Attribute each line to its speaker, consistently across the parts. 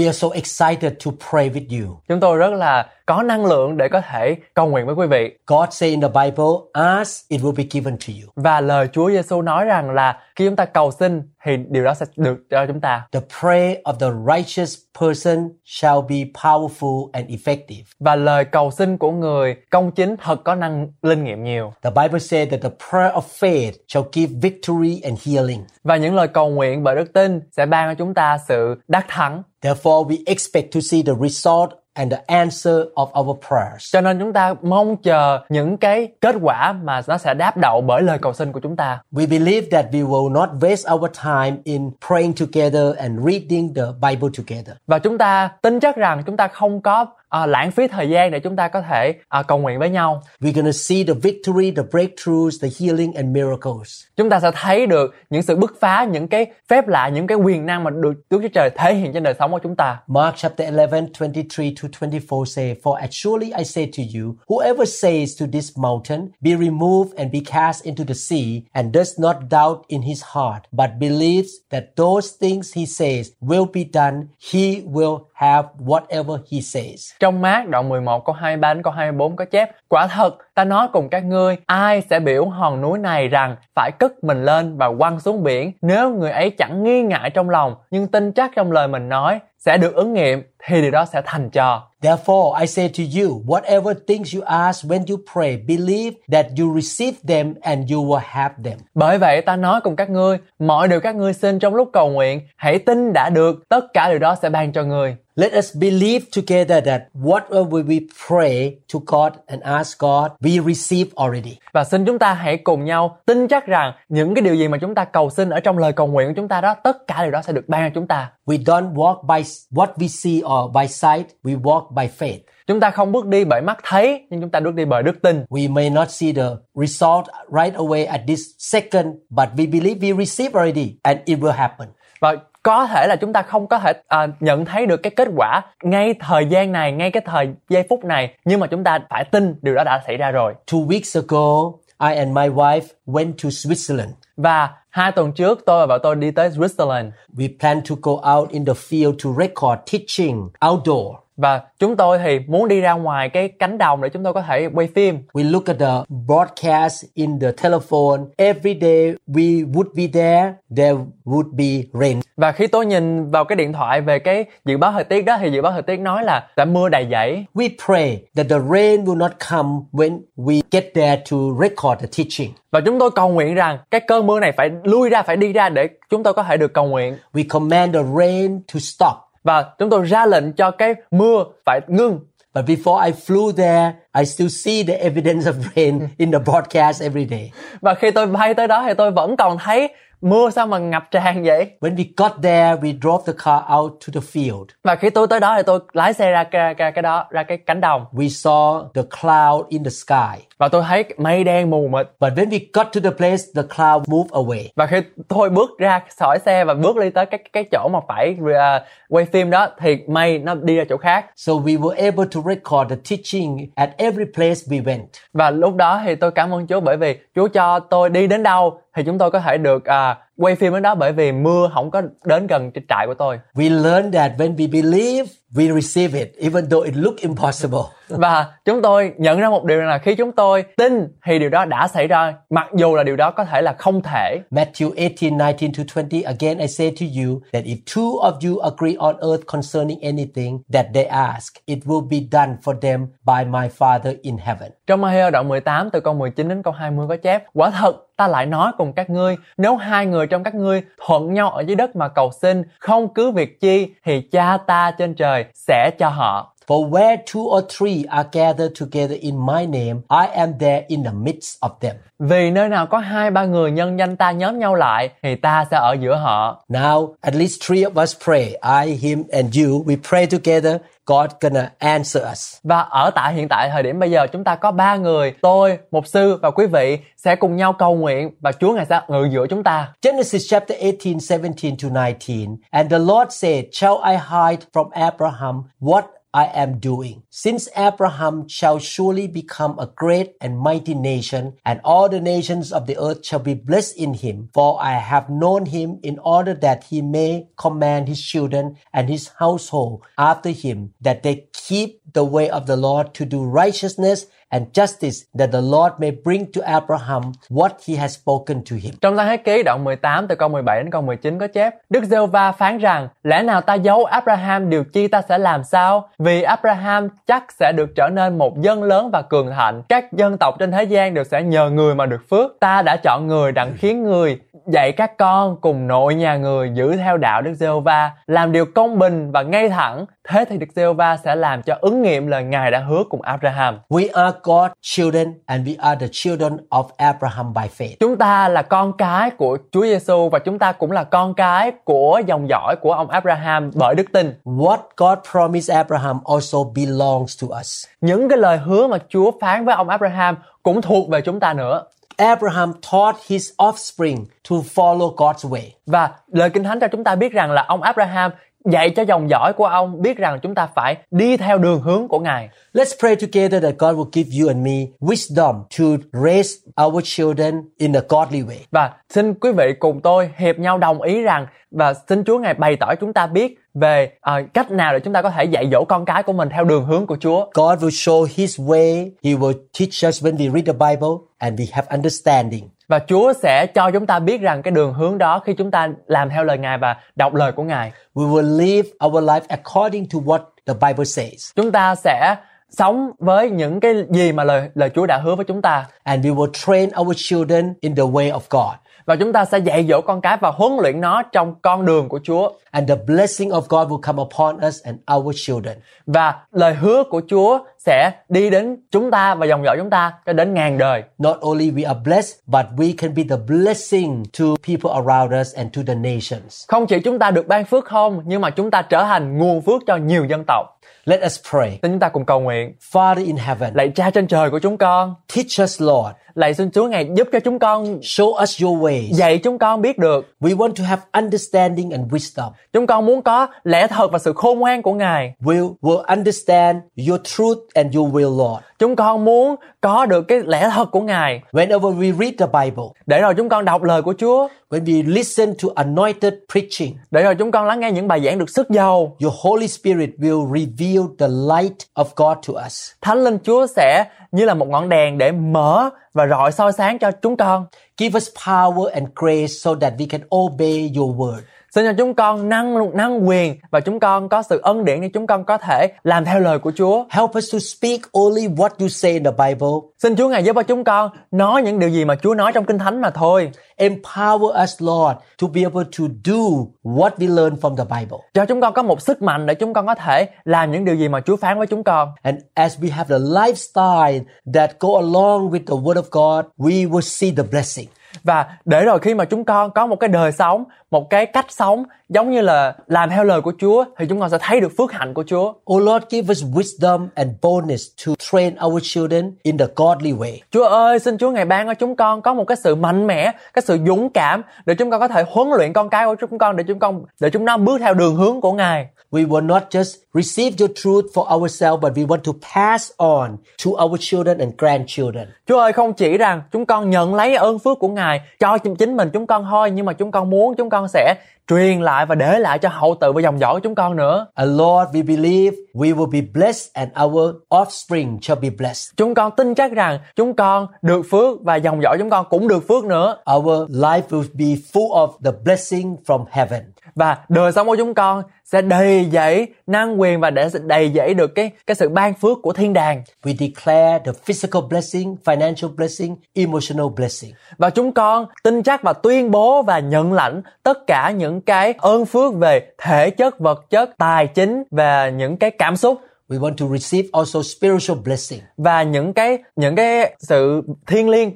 Speaker 1: We are so excited to pray with you.
Speaker 2: Chúng tôi rất là có năng lượng để có thể cầu nguyện với quý vị.
Speaker 1: God say in the Bible, ask it will be given to you.
Speaker 2: Và lời Chúa Giêsu nói rằng là khi chúng ta cầu xin thì điều đó sẽ được cho chúng ta.
Speaker 1: The prayer of the righteous person shall be powerful and effective.
Speaker 2: Và lời cầu xin của người công chính thật có năng linh nghiệm nhiều.
Speaker 1: The Bible says that the prayer of faith shall give victory and healing.
Speaker 2: Và những lời cầu nguyện bởi đức tin sẽ ban cho chúng ta sự đắc thắng.
Speaker 1: Therefore we expect to see the result and the answer of our prayers.
Speaker 2: Cho nên chúng ta mong chờ những cái kết quả mà nó sẽ đáp đậu bởi lời cầu xin của chúng ta.
Speaker 1: We believe that we will not waste our time in praying together and reading the Bible together.
Speaker 2: Và chúng ta tin chắc rằng chúng ta không có uh, lãng phí thời gian để chúng ta có thể uh, cầu nguyện với nhau.
Speaker 1: We're gonna see the victory, the breakthroughs, the healing and miracles.
Speaker 2: Chúng ta sẽ thấy được những sự bứt phá, những cái phép lạ, những cái quyền năng mà được Đức Chúa Trời thể hiện trên đời sống của chúng ta.
Speaker 1: Mark chapter 11, 23 to 24 say, For as surely I say to you, whoever says to this mountain, be removed and be cast into the sea, and does not doubt in his heart, but believes that those things he says will be done, he will have whatever he says.
Speaker 2: Trong mát đoạn 11 câu 23 đến câu 24 có chép Quả thật ta nói cùng các ngươi ai sẽ biểu hòn núi này rằng phải cất mình lên và quăng xuống biển nếu người ấy chẳng nghi ngại trong lòng nhưng tin chắc trong lời mình nói sẽ được ứng nghiệm thì điều đó sẽ thành cho.
Speaker 1: Therefore, I say to you, whatever things you ask when you pray, believe that you receive them and you will have them.
Speaker 2: Bởi vậy ta nói cùng các ngươi, mọi điều các ngươi xin trong lúc cầu nguyện, hãy tin đã được, tất cả điều đó sẽ ban cho ngươi.
Speaker 1: Let us believe together that whatever we pray to God and ask God, we receive already.
Speaker 2: Và xin chúng ta hãy cùng nhau tin chắc rằng những cái điều gì mà chúng ta cầu xin ở trong lời cầu nguyện của chúng ta đó, tất cả điều đó sẽ được ban cho chúng ta.
Speaker 1: We don't walk by what we see or by sight, we walk by faith.
Speaker 2: Chúng ta không bước đi bởi mắt thấy, nhưng chúng ta bước đi bởi đức tin.
Speaker 1: We may not see the result right away at this second, but we believe we receive already and it will happen.
Speaker 2: Và có thể là chúng ta không có thể uh, nhận thấy được cái kết quả ngay thời gian này ngay cái thời giây phút này nhưng mà chúng ta phải tin điều đó đã xảy ra rồi.
Speaker 1: Two weeks ago I and my wife went to Switzerland.
Speaker 2: Và hai tuần trước tôi và vợ tôi đi tới Switzerland.
Speaker 1: We plan to go out in the field to record teaching outdoor
Speaker 2: và chúng tôi thì muốn đi ra ngoài cái cánh đồng để chúng tôi có thể quay phim.
Speaker 1: We look at the broadcast in the telephone. Every day we would be there, there would be rain.
Speaker 2: Và khi tôi nhìn vào cái điện thoại về cái dự báo thời tiết đó thì dự báo thời tiết nói là sẽ mưa đầy dẫy.
Speaker 1: We pray that the rain will not come when we get there to record the teaching.
Speaker 2: Và chúng tôi cầu nguyện rằng cái cơn mưa này phải lui ra, phải đi ra để chúng tôi có thể được cầu nguyện.
Speaker 1: We command the rain to stop
Speaker 2: và chúng tôi ra lệnh cho cái mưa phải ngưng.
Speaker 1: But before I flew there, I still see the evidence of rain in the broadcast every day.
Speaker 2: Và khi tôi bay tới đó thì tôi vẫn còn thấy mưa sao mà ngập tràn vậy?
Speaker 1: When we got there, we drove the car out to the field.
Speaker 2: Và khi tôi tới đó thì tôi lái xe ra cái, cái, cái đó, ra cái cánh đồng.
Speaker 1: We saw the cloud in the sky.
Speaker 2: Và tôi thấy mây đen mù mịt.
Speaker 1: But when we got to the place, the cloud moved away.
Speaker 2: Và khi tôi bước ra khỏi xe và bước đi tới cái cái chỗ mà phải uh, quay phim đó thì mây nó đi ra chỗ khác.
Speaker 1: So we were able to record the teaching at every place we went.
Speaker 2: Và lúc đó thì tôi cảm ơn Chúa bởi vì Chúa cho tôi đi đến đâu thì chúng tôi có thể được uh, quay phim ở đó bởi vì mưa không có đến gần trên trại của tôi.
Speaker 1: We learned that when we believe, we receive it, even though it look impossible.
Speaker 2: Và chúng tôi nhận ra một điều là khi chúng tôi tin thì điều đó đã xảy ra, mặc dù là điều đó có thể là không thể.
Speaker 1: Matthew 18, 19 to 20, again I say to you that if two of you agree on earth concerning anything that they ask, it will be done for them by my Father in heaven.
Speaker 2: Trong Matthew đoạn 18 từ câu 19 đến câu 20 có chép, quả thật ta lại nói cùng các ngươi, nếu hai người trong các ngươi thuận nhau ở dưới đất mà cầu xin, không cứ việc chi, thì cha ta trên trời sẽ cho họ.
Speaker 1: For where two or three are gathered together in my name, I am there in the midst of them.
Speaker 2: Vì nơi nào có hai ba người nhân danh ta nhóm nhau lại thì ta sẽ ở giữa họ.
Speaker 1: Now, at least three of us pray. I, him, and you. We pray together. God gonna answer us.
Speaker 2: Và ở tại hiện tại thời điểm bây giờ chúng ta có ba người, tôi, mục sư và quý vị sẽ cùng nhau cầu nguyện và Chúa ngài sẽ ngự giữa chúng ta.
Speaker 1: Genesis chapter 18, 17 to 19. And the Lord said, Shall I hide from Abraham what I am doing. Since Abraham shall surely become a great and mighty nation, and all the nations of the earth shall be blessed in him. For I have known him in order that he may command his children and his household after him, that they keep the way of the Lord to do righteousness and justice, that the Lord may bring to Abraham what he has spoken to him.
Speaker 2: Trong sáng thế ký đoạn 18 từ câu 17 đến câu 19 có chép Đức giê va phán rằng lẽ nào ta giấu Abraham điều chi ta sẽ làm sao? Vì Abraham chắc sẽ được trở nên một dân lớn và cường thạnh các dân tộc trên thế gian đều sẽ nhờ người mà được phước. Ta đã chọn người đặng khiến người dạy các con cùng nội nhà người giữ theo đạo Đức giê va làm điều công bình và ngay thẳng thế thì Đức giê va sẽ làm cho ứng nghiệm lời Ngài đã hứa cùng Abraham
Speaker 1: We are God's children and we are the children of Abraham by faith.
Speaker 2: Chúng ta là con cái của Chúa Giêsu và chúng ta cũng là con cái của dòng dõi của ông Abraham bởi đức tin.
Speaker 1: What God promised Abraham also belongs to us.
Speaker 2: Những cái lời hứa mà Chúa phán với ông Abraham cũng thuộc về chúng ta nữa.
Speaker 1: Abraham taught his offspring to follow God's way.
Speaker 2: Và lời Kinh Thánh cho chúng ta biết rằng là ông Abraham dạy cho dòng dõi của ông biết rằng chúng ta phải đi theo đường hướng của Ngài.
Speaker 1: Let's pray together that God will give you and me wisdom to raise our children in a godly way.
Speaker 2: Và xin quý vị cùng tôi hiệp nhau đồng ý rằng và xin Chúa Ngài bày tỏ chúng ta biết về uh, cách nào để chúng ta có thể dạy dỗ con cái của mình theo đường hướng của Chúa.
Speaker 1: God will show his way. He will teach us when we read the Bible and we have understanding.
Speaker 2: Và Chúa sẽ cho chúng ta biết rằng cái đường hướng đó khi chúng ta làm theo lời Ngài và đọc lời của Ngài.
Speaker 1: We will live our life according to what the Bible says.
Speaker 2: Chúng ta sẽ sống với những cái gì mà lời lời Chúa đã hứa với chúng ta
Speaker 1: And we will train our children in the way of God.
Speaker 2: Và chúng ta sẽ dạy dỗ con cái và huấn luyện nó trong con đường của Chúa
Speaker 1: And the blessing of God will come upon us and our children.
Speaker 2: và lời hứa của Chúa sẽ đi đến chúng ta và dòng dõi chúng ta cho đến ngàn đời.
Speaker 1: Not only we are blessed, but we can be the blessing to people around us and to the nations.
Speaker 2: Không chỉ chúng ta được ban phước không, nhưng mà chúng ta trở thành nguồn phước cho nhiều dân tộc.
Speaker 1: Let us pray.
Speaker 2: Xin chúng ta cùng cầu nguyện.
Speaker 1: Father in heaven,
Speaker 2: Lạy Cha trên trời của chúng con,
Speaker 1: teach us, Lord.
Speaker 2: Lạy xin Chúa ngài giúp cho chúng con
Speaker 1: Show us your ways.
Speaker 2: dạy chúng con biết được.
Speaker 1: We want to have understanding and wisdom.
Speaker 2: Chúng con muốn có lẽ thật và sự khôn ngoan của Ngài.
Speaker 1: We will understand your truth and your will, Lord.
Speaker 2: Chúng con muốn có được cái lẽ thật của Ngài.
Speaker 1: Whenever we read the Bible,
Speaker 2: Để rồi chúng con đọc lời của Chúa.
Speaker 1: when we listen to anointed preaching,
Speaker 2: Để rồi chúng con lắng nghe những bài giảng được sức giàu.
Speaker 1: your Holy Spirit will reveal the light of God to us.
Speaker 2: Thánh linh Chúa sẽ như là một ngọn đèn để mở và rọi soi sáng cho chúng con.
Speaker 1: Give us power and grace so that we can obey your word.
Speaker 2: Xin cho chúng con năng năng quyền và chúng con có sự ân điển để chúng con có thể làm theo lời của Chúa.
Speaker 1: Help us to speak only what you say in the Bible.
Speaker 2: Xin Chúa ngài giúp cho chúng con nói những điều gì mà Chúa nói trong Kinh Thánh mà thôi.
Speaker 1: Empower us, Lord, to be able to do what we learn from the Bible.
Speaker 2: Cho chúng con có một sức mạnh để chúng con có thể làm những điều gì mà Chúa phán với chúng con.
Speaker 1: And as we have the lifestyle that go along with the Word of God, we will see the blessing.
Speaker 2: Và để rồi khi mà chúng con có một cái đời sống, một cái cách sống giống như là làm theo lời của Chúa thì chúng con sẽ thấy được phước hạnh của Chúa.
Speaker 1: Oh Lord, give us wisdom and boldness to train our children in the godly way.
Speaker 2: Chúa ơi, xin Chúa ngày ban cho chúng con có một cái sự mạnh mẽ, cái sự dũng cảm để chúng con có thể huấn luyện con cái của chúng con để chúng con để chúng nó bước theo đường hướng của Ngài.
Speaker 1: We will not just receive your truth for ourselves, but we want to pass on to our children and grandchildren.
Speaker 2: Chúa ơi, không chỉ rằng chúng con nhận lấy ơn phước của Ngài cho chính mình chúng con thôi, nhưng mà chúng con muốn chúng con sẽ truyền lại và để lại cho hậu tự và dòng dõi của chúng con nữa.
Speaker 1: And Lord, we believe we will be blessed and our offspring shall be blessed.
Speaker 2: Chúng con tin chắc rằng chúng con được phước và dòng dõi chúng con cũng được phước nữa.
Speaker 1: Our life will be full of the blessing from heaven.
Speaker 2: Và đời sống của chúng con sẽ đầy dẫy năng quyền và để đầy dẫy được cái cái sự ban phước của thiên đàng.
Speaker 1: We declare the physical blessing, financial blessing, emotional blessing.
Speaker 2: Và chúng con tin chắc và tuyên bố và nhận lãnh tất cả những cái ơn phước về thể chất, vật chất, tài chính và những cái cảm xúc.
Speaker 1: We want to receive also spiritual blessing.
Speaker 2: và những cái những cái sự thiêng liêng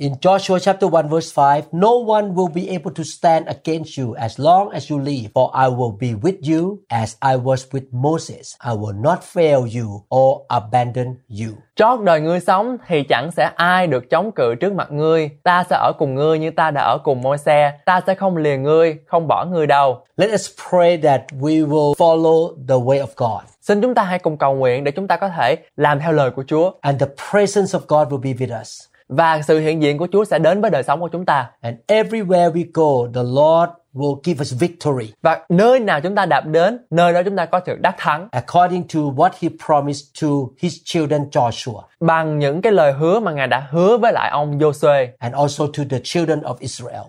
Speaker 1: In Joshua chapter 1 verse 5, no one will be able to stand against you as long as you live, for I will be with you as I was with Moses. I will not fail you or abandon you.
Speaker 2: Trót đời ngươi sống thì chẳng sẽ ai được chống cự trước mặt ngươi. Ta sẽ ở cùng ngươi như ta đã ở cùng môi xe. Ta sẽ không lìa ngươi, không bỏ ngươi đâu.
Speaker 1: Let us pray that we will follow the way of God.
Speaker 2: Xin chúng ta hãy cùng cầu nguyện để chúng ta có thể làm theo lời của Chúa.
Speaker 1: And the presence of God will be with us.
Speaker 2: Và sự hiện diện của Chúa sẽ đến với đời sống của chúng ta.
Speaker 1: And everywhere we go, the Lord will give us victory
Speaker 2: Và nơi nào chúng ta đạp đến, nơi đó chúng ta có sự đắc thắng.
Speaker 1: according to what He promised to His children Joshua
Speaker 2: Bằng những cái lời hứa mà Ngài đã hứa với lại ông Joshua.
Speaker 1: and also to the children of Israel.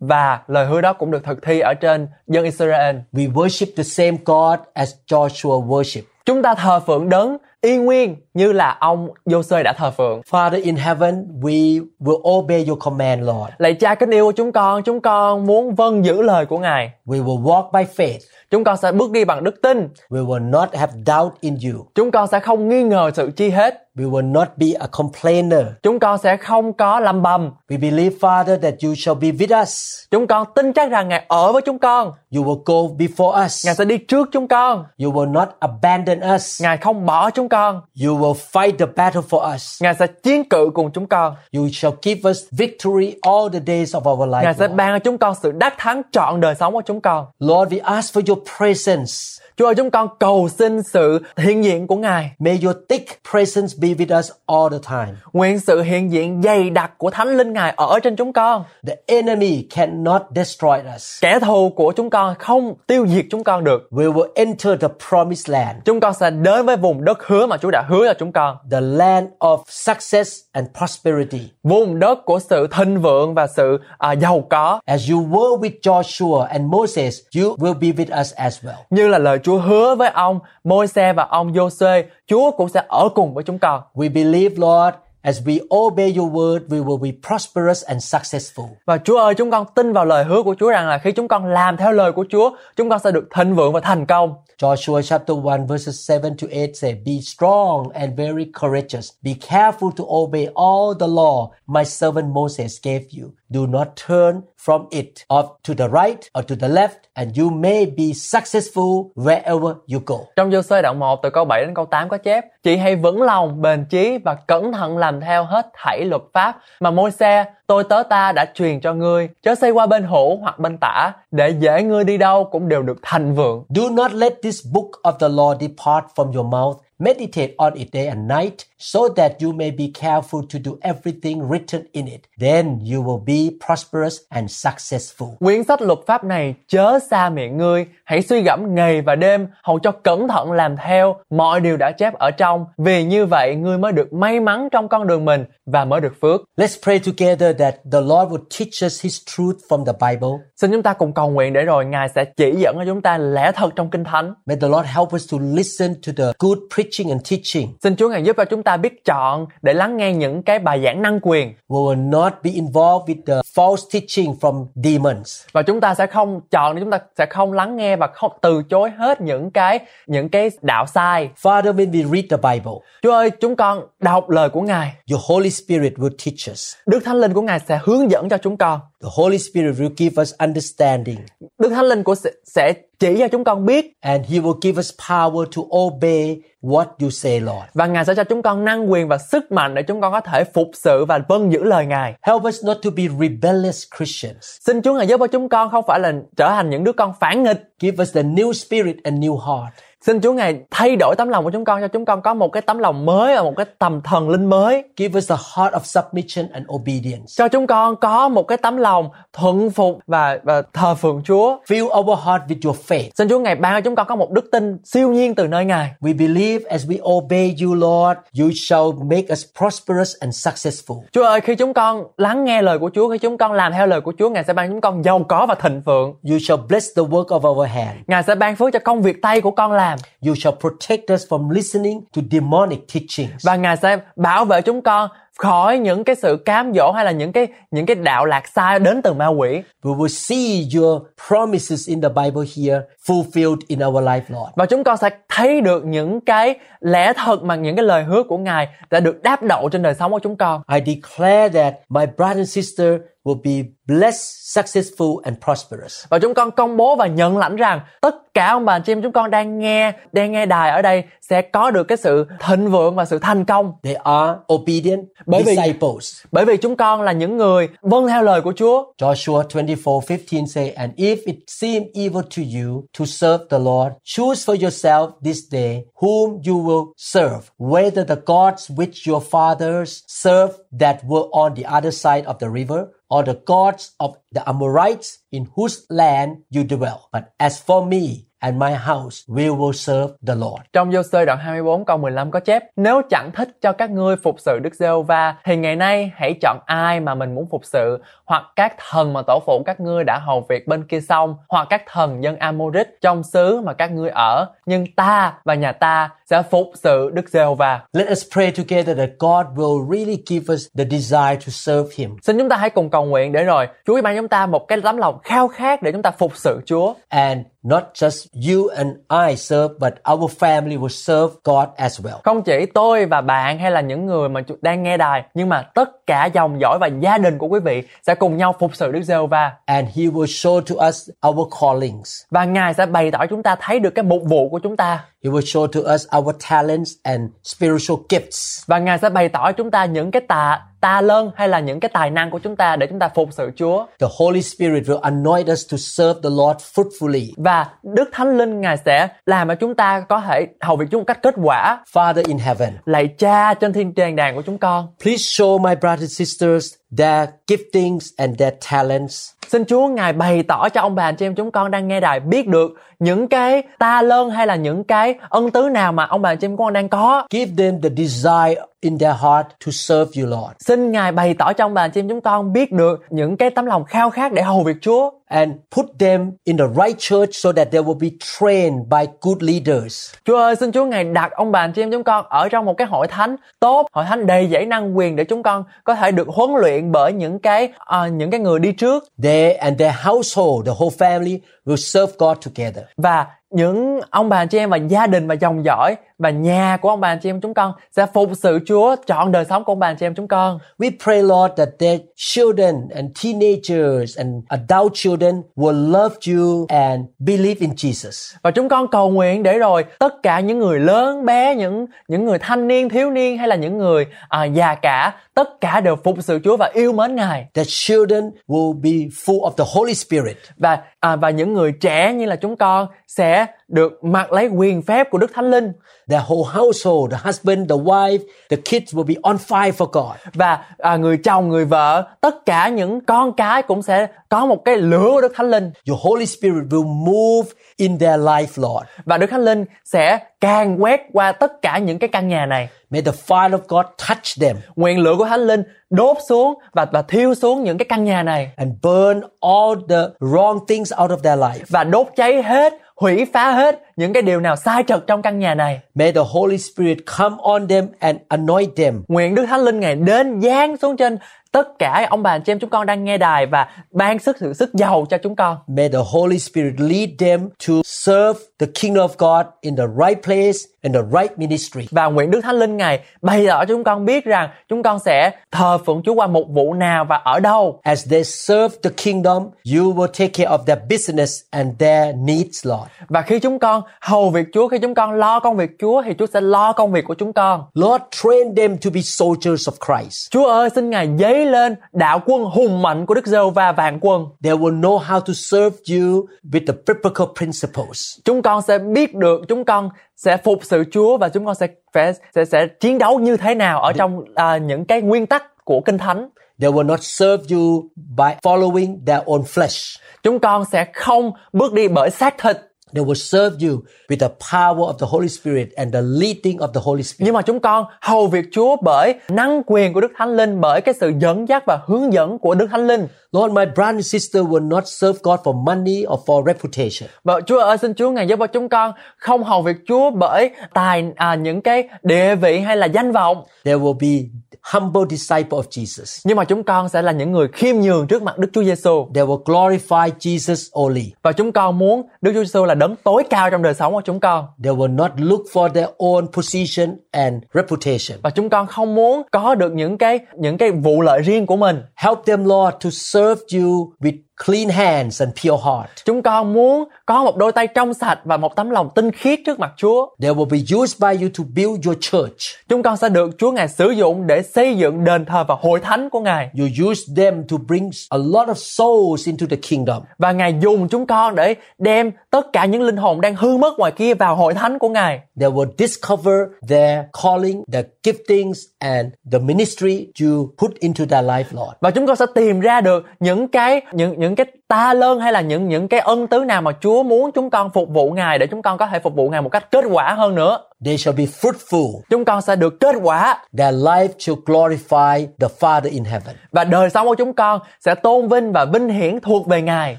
Speaker 2: Và lời hứa đó cũng được thực thi ở trên dân Israel.
Speaker 1: We worship the same God as Joshua worshiped.
Speaker 2: Chúng ta thờ phượng đấng y nguyên như là ông Joshua đã thờ phượng.
Speaker 1: Father in heaven, we will obey your command, Lord.
Speaker 2: Lạy cha kính yêu của chúng con, chúng con muốn vâng giữ lời của Ngài.
Speaker 1: We will walk by faith.
Speaker 2: Chúng con sẽ bước đi bằng đức tin.
Speaker 1: We will not have doubt in you.
Speaker 2: Chúng con sẽ không nghi ngờ sự chi hết.
Speaker 1: We will not be a complainer.
Speaker 2: Chúng con sẽ không có lầm bầm.
Speaker 1: We believe, Father, that you shall be with us.
Speaker 2: Chúng con tin chắc rằng Ngài ở với chúng con.
Speaker 1: You will go before us.
Speaker 2: Ngài sẽ đi trước chúng con.
Speaker 1: You will not abandon us.
Speaker 2: Ngài không bỏ chúng con.
Speaker 1: You will fight the battle for us.
Speaker 2: Ngài sẽ chiến cự cùng chúng con.
Speaker 1: You shall give us victory all the days of our life.
Speaker 2: Ngài sẽ
Speaker 1: Lord.
Speaker 2: ban cho chúng con sự đắc thắng trọn đời sống của chúng con.
Speaker 1: Lord, we ask for your presence.
Speaker 2: Chúa ơi, chúng con cầu xin sự hiện diện của Ngài.
Speaker 1: May your thick presence be with us all the time.
Speaker 2: Nguyện sự hiện diện dày đặc của Thánh Linh Ngài ở trên chúng con.
Speaker 1: The enemy cannot destroy us.
Speaker 2: Kẻ thù của chúng con không tiêu diệt chúng con được.
Speaker 1: We will enter the promised land,
Speaker 2: Chúng con sẽ đến với vùng đất hứa mà Chúa đã hứa cho chúng con.
Speaker 1: the land of success and prosperity.
Speaker 2: Vùng đất của sự thịnh vượng và sự à, giàu có.
Speaker 1: As you were with Joshua and Moses, you will be with us as well.
Speaker 2: Như là lời Chúa hứa với ông Môi-se và ông Giô-suê, Chúa cũng sẽ ở cùng với chúng con.
Speaker 1: We believe, Lord, as we obey your word, we will be prosperous and successful.
Speaker 2: Và Chúa ơi, chúng con tin vào lời hứa của Chúa rằng là khi chúng con làm theo lời của Chúa, chúng con sẽ được thịnh vượng và thành công.
Speaker 1: Joshua chapter 1 verses 7 to 8 say, Be strong and very courageous. Be careful to obey all the law my servant Moses gave you. Do not turn from it off to the right or to the left, and you may be successful wherever you go.
Speaker 2: Trong Giô-suê đoạn 1 từ câu 7 đến câu 8 có chép Chị hãy vững lòng, bền chí và cẩn thận làm theo hết thảy luật pháp mà Môi-se, tôi tớ ta đã truyền cho ngươi. Chớ xây qua bên hữu hoặc bên tả, để dễ ngươi đi đâu cũng đều được thành vượng.
Speaker 1: Do not let this book of the law depart from your mouth. Meditate on it day and night, so that you may be careful to do everything written in it. Then you will be prosperous and successful.
Speaker 2: Quyển sách luật pháp này chớ xa miệng ngươi, hãy suy gẫm ngày và đêm, hầu cho cẩn thận làm theo mọi điều đã chép ở trong, vì như vậy ngươi mới được may mắn trong con đường mình và mới được phước.
Speaker 1: Let's pray together that the Lord will teach us His truth from the Bible.
Speaker 2: Xin chúng ta cùng cầu nguyện để rồi Ngài sẽ chỉ dẫn cho chúng ta lẽ thật trong Kinh Thánh.
Speaker 1: May the Lord help us to listen to the good preaching and teaching.
Speaker 2: Xin Chúa Ngài giúp cho chúng ta biết chọn để lắng nghe những cái bài giảng năng quyền
Speaker 1: We will not be involved with the false teaching from demons.
Speaker 2: và chúng ta sẽ không chọn để chúng ta sẽ không lắng nghe và không từ chối hết những cái những cái đạo sai.
Speaker 1: Father, when we read the Bible,
Speaker 2: Chúa ơi, chúng con đọc lời của Ngài.
Speaker 1: your Holy Spirit will teach us.
Speaker 2: Đức Thánh Linh của Ngài sẽ hướng dẫn cho chúng con.
Speaker 1: The Holy Spirit will give us understanding
Speaker 2: Đức Thánh Linh của sẽ, chỉ cho chúng con biết
Speaker 1: and He will give us power to obey what you say, Lord.
Speaker 2: và Ngài sẽ cho chúng con năng quyền và sức mạnh để chúng con có thể phục sự và vâng giữ lời Ngài.
Speaker 1: Help us not to be rebellious Christians.
Speaker 2: Xin Chúa Ngài giúp cho chúng con không phải là trở thành những đứa con phản nghịch.
Speaker 1: Give us the new spirit and new heart.
Speaker 2: Xin Chúa Ngài thay đổi tấm lòng của chúng con cho chúng con có một cái tấm lòng mới và một cái tầm thần linh mới.
Speaker 1: Give us a heart of submission and obedience.
Speaker 2: Cho chúng con có một cái tấm lòng thuận phục và và thờ phượng Chúa.
Speaker 1: Fill our heart with your faith.
Speaker 2: Xin Chúa Ngài ban cho chúng con có một đức tin siêu nhiên từ nơi Ngài.
Speaker 1: We believe as we obey you, Lord, you shall make us prosperous and successful.
Speaker 2: Chúa ơi, khi chúng con lắng nghe lời của Chúa, khi chúng con làm theo lời của Chúa, Ngài sẽ ban chúng con giàu có và thịnh vượng.
Speaker 1: You shall bless the work of our hand.
Speaker 2: Ngài sẽ ban phước cho công việc tay của con làm
Speaker 1: You shall protect us from listening to demonic teachings.
Speaker 2: và Ngài sẽ bảo vệ chúng con khỏi những cái sự cám dỗ hay là những cái những cái đạo lạc sai đến từ ma quỷ.
Speaker 1: We will see your promises in the Bible here fulfilled in our life, Lord.
Speaker 2: Và chúng con sẽ thấy được những cái lẽ thật mà những cái lời hứa của Ngài đã được đáp đậu trên đời sống của chúng con.
Speaker 1: I declare that my brother and sister will be blessed, successful, and prosperous.
Speaker 2: Và chúng con công bố và nhận lãnh rằng tất cả ông bà chị em chúng con đang nghe đang nghe đài ở đây sẽ có được cái sự thịnh vượng và sự thành công.
Speaker 1: They are obedient
Speaker 2: Bởi vì-
Speaker 1: disciples.
Speaker 2: Bởi vì chúng con là những người vâng theo lời của Chúa.
Speaker 1: Joshua 24:15 say, And if it seem evil to you to serve the Lord, choose for yourself this day whom you will serve, whether the gods which your fathers served that were on the other side of the river, or the gods of the Amorites in whose land you dwell. But as for me and my house, we will serve the Lord.
Speaker 2: Trong Giô-sơ đoạn 24 câu 15 có chép Nếu chẳng thích cho các ngươi phục sự Đức Giê-hô-va thì ngày nay hãy chọn ai mà mình muốn phục sự hoặc các thần mà tổ phụ các ngươi đã hầu việc bên kia sông hoặc các thần dân Amorit trong xứ mà các ngươi ở nhưng ta và nhà ta sẽ phục sự Đức Giê-hô-va.
Speaker 1: Let us pray together that God will really give us the desire to serve Him.
Speaker 2: Xin chúng ta hãy cùng cầu nguyện để rồi Chúa ban chúng ta một cái tấm lòng khao khát để chúng ta phục sự Chúa.
Speaker 1: And not just you and I serve, but our family will serve God as well.
Speaker 2: Không chỉ tôi và bạn hay là những người mà đang nghe đài nhưng mà tất cả dòng dõi và gia đình của quý vị sẽ cùng nhau phục sự Đức Giê-hô-va
Speaker 1: And He will show to us our callings.
Speaker 2: và Ngài sẽ bày tỏ chúng ta thấy được cái mục vụ của chúng ta
Speaker 1: He will show to us our talents and spiritual gifts.
Speaker 2: và Ngài sẽ bày tỏ chúng ta những cái tà ta lân hay là những cái tài năng của chúng ta để chúng ta phục sự Chúa?
Speaker 1: The Holy Spirit will anoint us to serve the Lord fruitfully.
Speaker 2: và Đức Thánh Linh Ngài sẽ làm cho chúng ta có thể hầu việc Chúa một cách kết quả.
Speaker 1: Father in heaven,
Speaker 2: lạy Cha trên thiên đàng đàng của chúng con.
Speaker 1: please show my brothers and sisters their giftings and their talents.
Speaker 2: Xin Chúa Ngài bày tỏ cho ông bà anh chị em chúng con đang nghe đài biết được những cái ta lơn hay là những cái ân tứ nào mà ông bà anh chị em con đang có.
Speaker 1: Give them the desire in their heart to serve you, Lord.
Speaker 2: Xin Ngài bày tỏ cho ông bà anh chị em chúng con biết được những cái tấm lòng khao khát để hầu việc Chúa.
Speaker 1: And put them in the right church so that they will be trained by good leaders.
Speaker 2: Chúa ơi, xin Chúa Ngài đặt ông bà anh chị em chúng con ở trong một cái hội thánh tốt, hội thánh đầy dẫy năng quyền để chúng con có thể được huấn luyện bởi những cái à, những cái người đi trước
Speaker 1: They and their household, the whole family will serve God together.
Speaker 2: và những ông bà chị em và gia đình và dòng dõi và nhà của ông bà chị em chúng con sẽ phục sự Chúa chọn đời sống của ông bà chị em chúng con.
Speaker 1: We pray, Lord, that their children and teenagers and adult children will love you and believe in Jesus.
Speaker 2: Và chúng con cầu nguyện để rồi tất cả những người lớn bé, những những người thanh niên, thiếu niên hay là những người à, già cả, tất cả đều phục sự Chúa và yêu mến Ngài.
Speaker 1: That children will be full of the Holy Spirit.
Speaker 2: Và à, và những người trẻ như là chúng con sẽ được mặc lấy quyền phép của Đức Thánh Linh
Speaker 1: Their whole household, the husband, the wife, the kids will be on fire for God.
Speaker 2: và à, người chồng, người vợ, tất cả những con cái cũng sẽ có một cái lửa của Đức Thánh Linh
Speaker 1: Your Holy Spirit will move in their life, Lord.
Speaker 2: và Đức Thánh Linh sẽ càng quét qua tất cả những cái căn nhà này.
Speaker 1: May the fire of God touch them
Speaker 2: Nguyện lửa của Thánh Linh đốt xuống và và thiêu xuống những cái căn nhà này
Speaker 1: and burn all the wrong things out of their life.
Speaker 2: và đốt cháy hết, hủy phá hết những cái điều nào sai trật trong căn nhà này.
Speaker 1: May the Holy Spirit come on them and anoint them.
Speaker 2: Nguyện Đức Thánh Linh Ngài đến giáng xuống trên tất cả ông bà anh chị em chúng con đang nghe đài và ban sức sự sức giàu cho chúng con.
Speaker 1: May the Holy Spirit lead them to serve the kingdom of God in the right place and the right ministry.
Speaker 2: Và nguyện Đức Thánh Linh Ngài bày tỏ cho chúng con biết rằng chúng con sẽ thờ phượng Chúa qua một vụ nào và ở đâu.
Speaker 1: As they serve the kingdom, you will take care of their business and their needs, Lord.
Speaker 2: Và khi chúng con hầu việc Chúa, khi chúng con lo công việc Chúa thì Chúa sẽ lo công việc của chúng con.
Speaker 1: Lord, train them to be soldiers of Christ.
Speaker 2: Chúa ơi, xin Ngài dấy lên đạo quân hùng mạnh của Đức Giê-hô-va vạn quân.
Speaker 1: They will know how to serve you with the biblical principles.
Speaker 2: Chúng con sẽ biết được, chúng con sẽ phục sự Chúa và chúng con sẽ phải sẽ, sẽ chiến đấu như thế nào ở trong à, những cái nguyên tắc của Kinh Thánh.
Speaker 1: They will not serve you by following their own flesh.
Speaker 2: Chúng con sẽ không bước đi bởi xác thịt.
Speaker 1: They will serve you with the power of the Holy Spirit and the leading of the Holy Spirit.
Speaker 2: Nhưng mà chúng con hầu việc Chúa bởi năng quyền của Đức Thánh Linh, bởi cái sự dẫn dắt và hướng dẫn của Đức Thánh Linh.
Speaker 1: Lord, my brother and sister will not serve God for money or for reputation.
Speaker 2: Và Chúa ơi xin Chúa ngài giúp cho chúng con không hầu việc Chúa bởi tài à, những cái địa vị hay là danh vọng.
Speaker 1: They will be humble disciple of Jesus.
Speaker 2: Nhưng mà chúng con sẽ là những người khiêm nhường trước mặt Đức Chúa Giêsu.
Speaker 1: They will glorify Jesus only.
Speaker 2: Và chúng con muốn Đức Chúa Giêsu là đấng tối cao trong đời sống của chúng con.
Speaker 1: They will not look for their own position and reputation.
Speaker 2: Và chúng con không muốn có được những cái những cái vụ lợi riêng của mình.
Speaker 1: Help them, Lord, to serve you with clean hands and pure heart.
Speaker 2: Chúng con muốn có một đôi tay trong sạch và một tấm lòng tinh khiết trước mặt Chúa.
Speaker 1: They will be used by you to build your church.
Speaker 2: Chúng con sẽ được Chúa Ngài sử dụng để xây dựng đền thờ và hội thánh của Ngài.
Speaker 1: You use them to bring a lot of souls into the kingdom.
Speaker 2: Và Ngài dùng chúng con để đem tất cả những linh hồn đang hư mất ngoài kia vào hội thánh của Ngài.
Speaker 1: They will discover their calling, their giftings, and the ministry you put into their life, Lord.
Speaker 2: Và chúng con sẽ tìm ra được những cái những những cái ta lơn hay là những những cái ân tứ nào mà Chúa muốn chúng con phục vụ Ngài để chúng con có thể phục vụ Ngài một cách kết quả hơn nữa.
Speaker 1: They shall be fruitful.
Speaker 2: Chúng con sẽ được kết quả
Speaker 1: Their life shall glorify the Father in heaven.
Speaker 2: và đời sống của chúng con sẽ tôn vinh và vinh hiển thuộc về Ngài.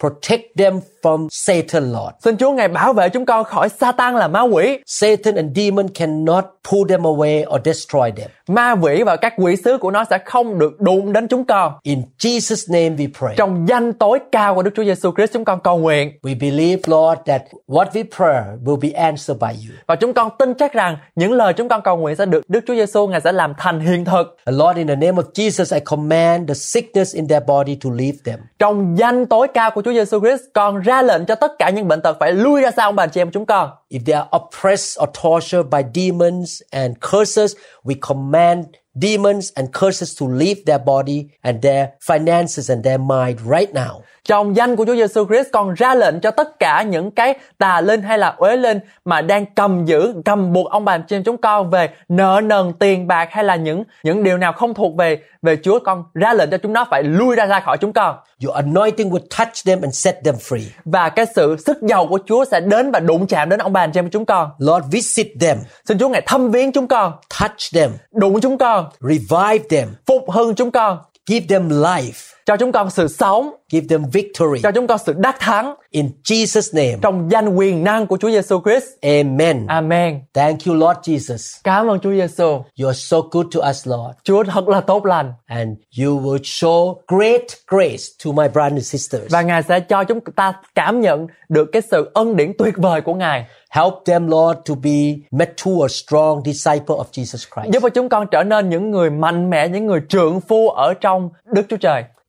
Speaker 1: Protect them from Satan, Lord.
Speaker 2: Xin Chúa Ngài bảo vệ chúng con khỏi Satan là ma quỷ.
Speaker 1: Satan and demon cannot pull them away or destroy them.
Speaker 2: Ma quỷ và các quỷ sứ của nó sẽ không được đụng đến chúng con.
Speaker 1: In Jesus' name we pray.
Speaker 2: Trong danh tối cao của Đức Chúa Giêsu Christ chúng con cầu nguyện
Speaker 1: We believe, Lord, that what we pray will be answered by you.
Speaker 2: và chúng con tin chắc rằng những lời chúng con cầu nguyện sẽ được Đức Chúa Giêsu Ngài sẽ làm thành hiện thực.
Speaker 1: Lord, in the name of Jesus, I command the sickness in their body to leave them.
Speaker 2: Trong danh tối cao của Chúa Giêsu Christ, con ra lệnh cho tất cả những bệnh tật phải lui ra sau ông bà chị em chúng con.
Speaker 1: If they are oppressed or tortured by demons and curses, we command demons and curses to leave their body and their finances and their mind right now.
Speaker 2: Trong danh của Chúa Giêsu Christ con ra lệnh cho tất cả những cái tà linh hay là uế linh mà đang cầm giữ, cầm buộc ông bà em chúng con về nợ nần tiền bạc hay là những những điều nào không thuộc về về Chúa con ra lệnh cho chúng nó phải lui ra ra khỏi chúng con.
Speaker 1: Your anointing will touch them and set them free.
Speaker 2: Và cái sự sức giàu của Chúa sẽ đến và đụng chạm đến ông bà em chúng con.
Speaker 1: Lord, visit them,
Speaker 2: Xin Chúa ngài thăm viếng chúng con,
Speaker 1: touch them,
Speaker 2: đụng chúng con,
Speaker 1: revive them,
Speaker 2: phục hưng chúng con,
Speaker 1: give them life,
Speaker 2: cho chúng con sự sống,
Speaker 1: give them victory.
Speaker 2: cho chúng con sự đắc thắng
Speaker 1: In Jesus' name,
Speaker 2: trong danh quyền năng của Chúa Giêsu Christ.
Speaker 1: amen.
Speaker 2: Amen.
Speaker 1: Thank you, Lord Jesus.
Speaker 2: Cảm ơn Chúa Giêsu.
Speaker 1: You are so good to us, Lord.
Speaker 2: Chúa thật là tốt lành
Speaker 1: And you will show great grace to my brothers and sisters.
Speaker 2: và Ngài sẽ cho chúng ta cảm nhận được cái sự ân điển tuyệt vời của Ngài.
Speaker 1: Help them, Lord, to be mature, strong disciple of Jesus Christ.
Speaker 2: Giúp cho chúng con trở nên những người mạnh mẽ, những người trượng phu ở trong Đức Chúa Trời.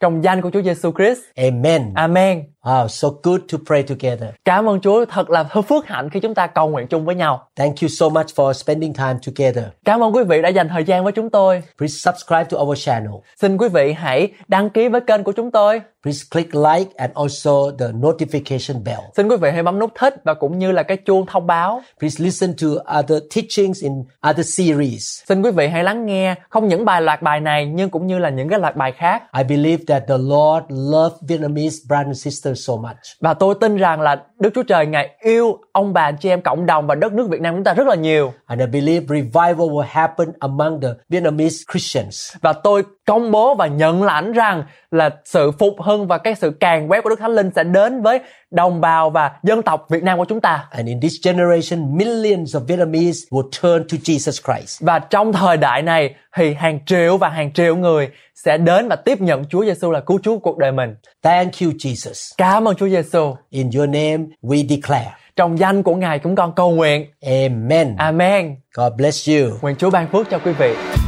Speaker 2: Trong danh của Chúa Giêsu Christ.
Speaker 1: Amen.
Speaker 2: Amen.
Speaker 1: Wow, so good to pray together.
Speaker 2: Cảm ơn Chúa thật là phước hạnh khi chúng ta cầu nguyện chung với nhau.
Speaker 1: Thank you so much for spending time together.
Speaker 2: Cảm ơn quý vị đã dành thời gian với chúng tôi.
Speaker 1: Please subscribe to our channel.
Speaker 2: Xin quý vị hãy đăng ký với kênh của chúng tôi.
Speaker 1: Please click like and also the notification bell.
Speaker 2: Xin quý vị hãy bấm nút thích và cũng như là cái chuông thông báo.
Speaker 1: Please listen to other teachings in other series.
Speaker 2: Xin quý vị hãy lắng nghe không những bài loạt bài này nhưng cũng như là những cái loạt bài khác.
Speaker 1: I believe that the Lord loves Vietnamese brothers and sisters so much.
Speaker 2: Và tôi tin rằng là Đức Chúa Trời Ngài yêu ông bà chị em cộng đồng và đất nước Việt Nam chúng ta rất là nhiều.
Speaker 1: And I believe revival will happen among the Vietnamese Christians.
Speaker 2: Và tôi công bố và nhận lãnh rằng là sự phục hưng và cái sự càng quét của Đức Thánh Linh sẽ đến với đồng bào và dân tộc Việt Nam của chúng ta.
Speaker 1: And in this generation, millions of Vietnamese will turn to Jesus Christ.
Speaker 2: Và trong thời đại này thì hàng triệu và hàng triệu người sẽ đến và tiếp nhận Chúa Giêsu là cứu Chúa cuộc đời mình.
Speaker 1: Thank you, Jesus.
Speaker 2: Cảm ơn Chúa Giêsu.
Speaker 1: In your name, we declare.
Speaker 2: Trong danh của Ngài chúng con cầu nguyện.
Speaker 1: Amen.
Speaker 2: Amen.
Speaker 1: God bless you.
Speaker 2: Nguyện Chúa ban phước cho quý vị.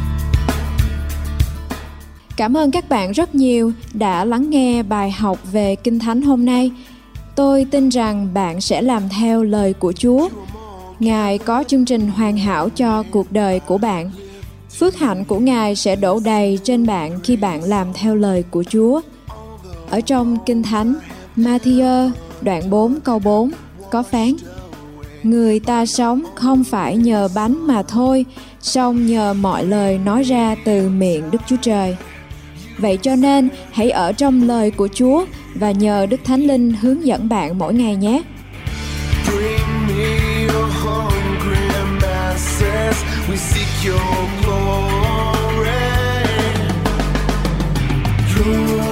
Speaker 3: Cảm ơn các bạn rất nhiều đã lắng nghe bài học về Kinh Thánh hôm nay. Tôi tin rằng bạn sẽ làm theo lời của Chúa. Ngài có chương trình hoàn hảo cho cuộc đời của bạn. Phước hạnh của Ngài sẽ đổ đầy trên bạn khi bạn làm theo lời của Chúa. Ở trong Kinh Thánh, Matthew đoạn 4 câu 4 có phán Người ta sống không phải nhờ bánh mà thôi, song nhờ mọi lời nói ra từ miệng Đức Chúa Trời. Vậy cho nên, hãy ở trong lời của Chúa và nhờ Đức Thánh Linh hướng dẫn bạn mỗi ngày nhé.
Speaker 4: Your glory. Your